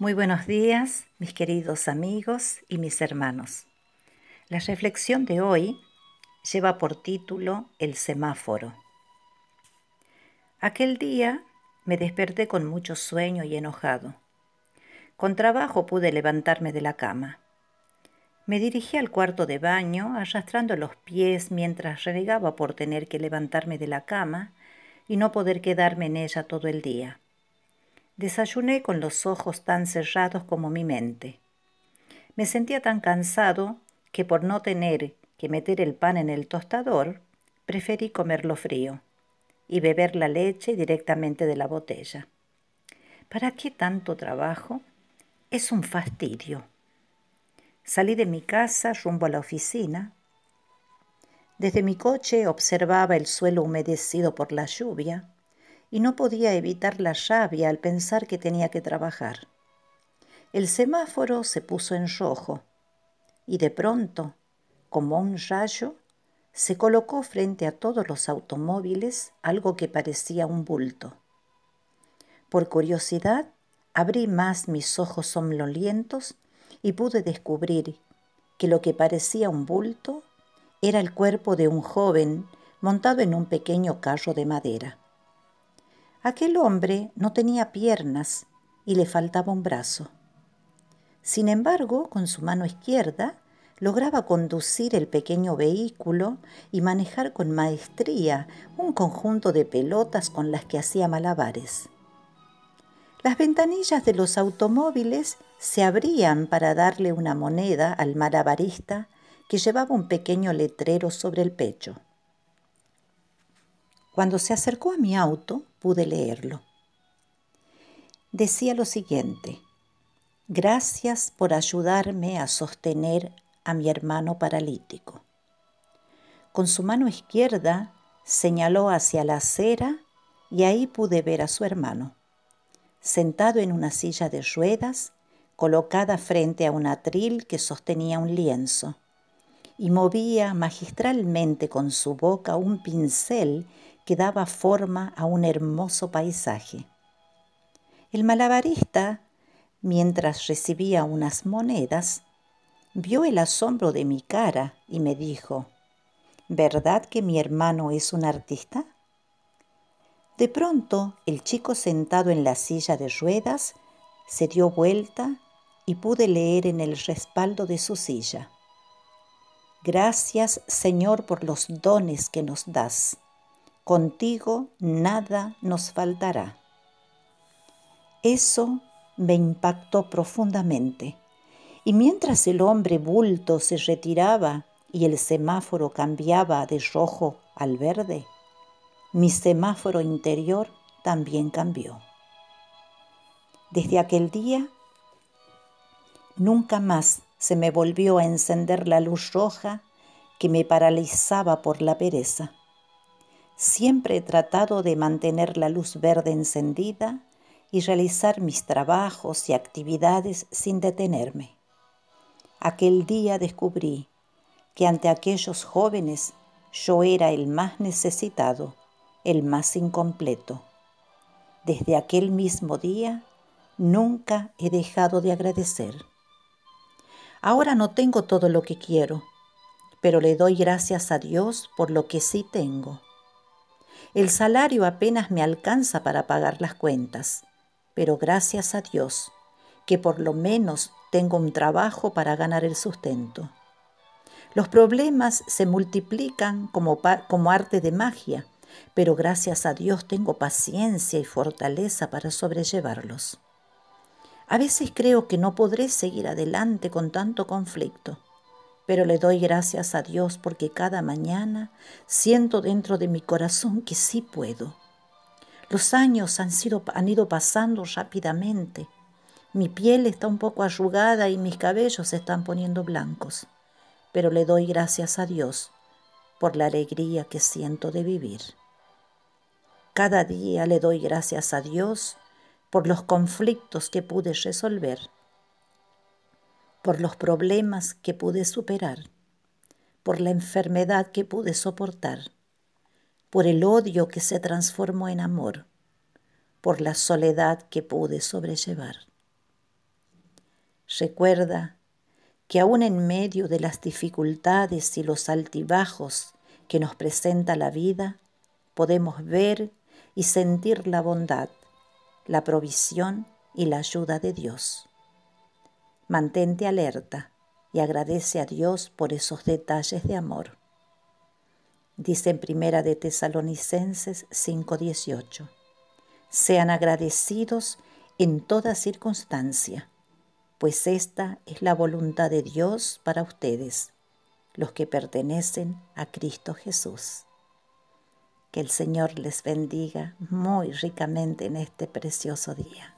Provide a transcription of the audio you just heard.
Muy buenos días, mis queridos amigos y mis hermanos. La reflexión de hoy lleva por título El semáforo. Aquel día me desperté con mucho sueño y enojado. Con trabajo pude levantarme de la cama. Me dirigí al cuarto de baño arrastrando los pies mientras renegaba por tener que levantarme de la cama y no poder quedarme en ella todo el día. Desayuné con los ojos tan cerrados como mi mente. Me sentía tan cansado que por no tener que meter el pan en el tostador, preferí comerlo frío y beber la leche directamente de la botella. ¿Para qué tanto trabajo? Es un fastidio. Salí de mi casa rumbo a la oficina. Desde mi coche observaba el suelo humedecido por la lluvia y no podía evitar la rabia al pensar que tenía que trabajar. El semáforo se puso en rojo y de pronto, como un rayo, se colocó frente a todos los automóviles algo que parecía un bulto. Por curiosidad, abrí más mis ojos somnolientos y pude descubrir que lo que parecía un bulto era el cuerpo de un joven montado en un pequeño carro de madera. Aquel hombre no tenía piernas y le faltaba un brazo. Sin embargo, con su mano izquierda lograba conducir el pequeño vehículo y manejar con maestría un conjunto de pelotas con las que hacía malabares. Las ventanillas de los automóviles se abrían para darle una moneda al malabarista que llevaba un pequeño letrero sobre el pecho. Cuando se acercó a mi auto, pude leerlo. Decía lo siguiente, gracias por ayudarme a sostener a mi hermano paralítico. Con su mano izquierda señaló hacia la acera y ahí pude ver a su hermano, sentado en una silla de ruedas, colocada frente a un atril que sostenía un lienzo, y movía magistralmente con su boca un pincel que daba forma a un hermoso paisaje. El malabarista, mientras recibía unas monedas, vio el asombro de mi cara y me dijo, ¿verdad que mi hermano es un artista? De pronto, el chico sentado en la silla de ruedas se dio vuelta y pude leer en el respaldo de su silla. Gracias, Señor, por los dones que nos das contigo nada nos faltará. Eso me impactó profundamente. Y mientras el hombre bulto se retiraba y el semáforo cambiaba de rojo al verde, mi semáforo interior también cambió. Desde aquel día, nunca más se me volvió a encender la luz roja que me paralizaba por la pereza. Siempre he tratado de mantener la luz verde encendida y realizar mis trabajos y actividades sin detenerme. Aquel día descubrí que ante aquellos jóvenes yo era el más necesitado, el más incompleto. Desde aquel mismo día nunca he dejado de agradecer. Ahora no tengo todo lo que quiero, pero le doy gracias a Dios por lo que sí tengo el salario apenas me alcanza para pagar las cuentas, pero gracias a Dios que por lo menos tengo un trabajo para ganar el sustento. Los problemas se multiplican como, como arte de magia, pero gracias a Dios tengo paciencia y fortaleza para sobrellevarlos. A veces creo que no podré seguir adelante con tanto conflicto pero le doy gracias a Dios porque cada mañana siento dentro de mi corazón que sí puedo. Los años han, sido, han ido pasando rápidamente. Mi piel está un poco arrugada y mis cabellos se están poniendo blancos, pero le doy gracias a Dios por la alegría que siento de vivir. Cada día le doy gracias a Dios por los conflictos que pude resolver por los problemas que pude superar, por la enfermedad que pude soportar, por el odio que se transformó en amor, por la soledad que pude sobrellevar. Recuerda que aún en medio de las dificultades y los altibajos que nos presenta la vida, podemos ver y sentir la bondad, la provisión y la ayuda de Dios. Mantente alerta y agradece a Dios por esos detalles de amor. Dice en Primera de Tesalonicenses 5:18, sean agradecidos en toda circunstancia, pues esta es la voluntad de Dios para ustedes, los que pertenecen a Cristo Jesús. Que el Señor les bendiga muy ricamente en este precioso día.